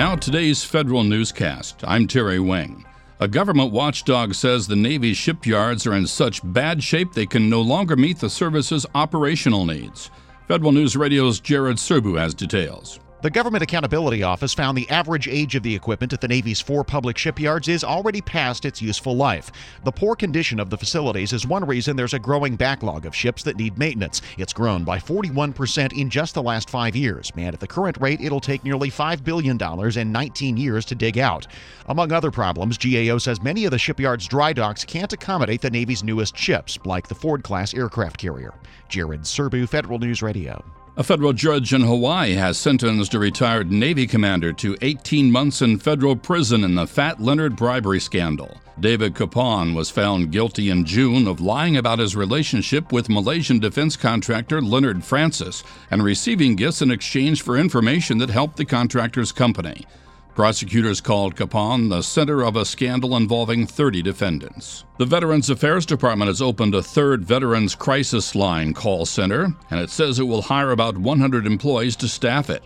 Now, today's federal newscast. I'm Terry Wing. A government watchdog says the Navy's shipyards are in such bad shape they can no longer meet the service's operational needs. Federal News Radio's Jared Serbu has details. The Government Accountability Office found the average age of the equipment at the Navy's four public shipyards is already past its useful life. The poor condition of the facilities is one reason there's a growing backlog of ships that need maintenance. It's grown by 41% in just the last five years, and at the current rate, it'll take nearly $5 billion and 19 years to dig out. Among other problems, GAO says many of the shipyard's dry docks can't accommodate the Navy's newest ships, like the Ford class aircraft carrier. Jared Serbu, Federal News Radio. A federal judge in Hawaii has sentenced a retired Navy commander to 18 months in federal prison in the Fat Leonard bribery scandal. David Capon was found guilty in June of lying about his relationship with Malaysian defense contractor Leonard Francis and receiving gifts in exchange for information that helped the contractor's company. Prosecutors called Capon the center of a scandal involving 30 defendants. The Veterans Affairs Department has opened a third Veterans Crisis Line call center, and it says it will hire about 100 employees to staff it.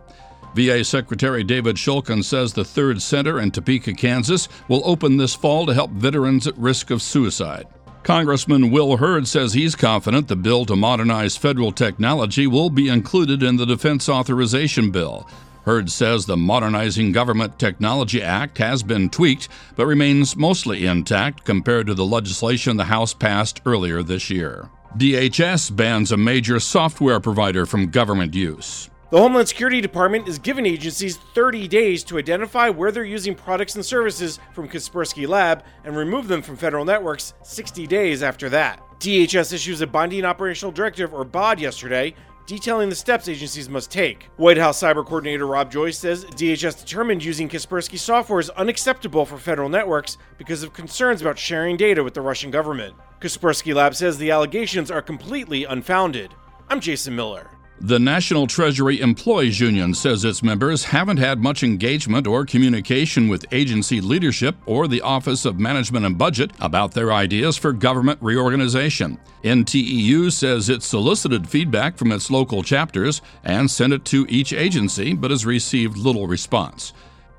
VA Secretary David Shulkin says the third center in Topeka, Kansas will open this fall to help veterans at risk of suicide. Congressman Will Hurd says he's confident the bill to modernize federal technology will be included in the Defense Authorization Bill. Hurd says the Modernizing Government Technology Act has been tweaked, but remains mostly intact compared to the legislation the House passed earlier this year. DHS bans a major software provider from government use. The Homeland Security Department is giving agencies 30 days to identify where they're using products and services from Kaspersky Lab and remove them from federal networks 60 days after that. DHS issues a binding operational directive, or BOD, yesterday detailing the steps agencies must take. White House Cyber Coordinator Rob Joyce says DHS determined using Kaspersky software is unacceptable for federal networks because of concerns about sharing data with the Russian government. Kaspersky Lab says the allegations are completely unfounded. I'm Jason Miller. The National Treasury Employees Union says its members haven't had much engagement or communication with agency leadership or the Office of Management and Budget about their ideas for government reorganization. NTEU says it solicited feedback from its local chapters and sent it to each agency, but has received little response.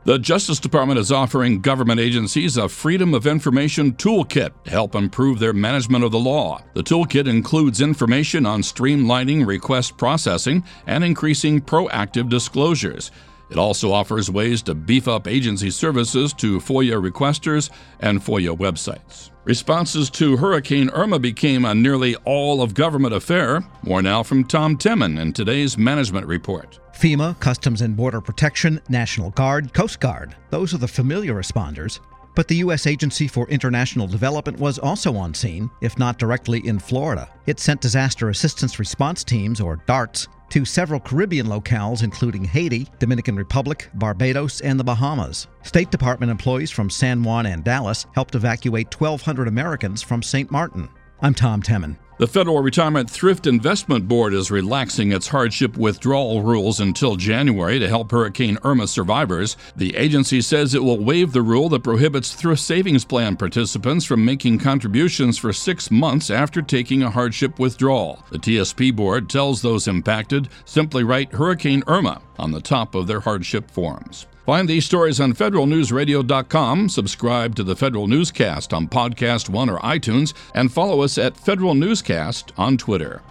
The Justice Department is offering government agencies a Freedom of Information Toolkit to help improve their management of the law. The toolkit includes information on streamlining request processing and increasing proactive disclosures. It also offers ways to beef up agency services to FOIA requesters and FOIA websites. Responses to Hurricane Irma became a nearly all of government affair. More now from Tom Temin in today's management report. FEMA, Customs and Border Protection, National Guard, Coast Guard. Those are the familiar responders. But the U.S. Agency for International Development was also on scene, if not directly in Florida. It sent disaster assistance response teams, or DARTs, to several Caribbean locales, including Haiti, Dominican Republic, Barbados, and the Bahamas. State Department employees from San Juan and Dallas helped evacuate 1,200 Americans from St. Martin. I'm Tom Temin. The Federal Retirement Thrift Investment Board is relaxing its hardship withdrawal rules until January to help Hurricane Irma survivors. The agency says it will waive the rule that prohibits thrift savings plan participants from making contributions for six months after taking a hardship withdrawal. The TSP board tells those impacted simply write Hurricane Irma on the top of their hardship forms. Find these stories on federalnewsradio.com, subscribe to the Federal Newscast on Podcast One or iTunes, and follow us at Federal Newscast on Twitter.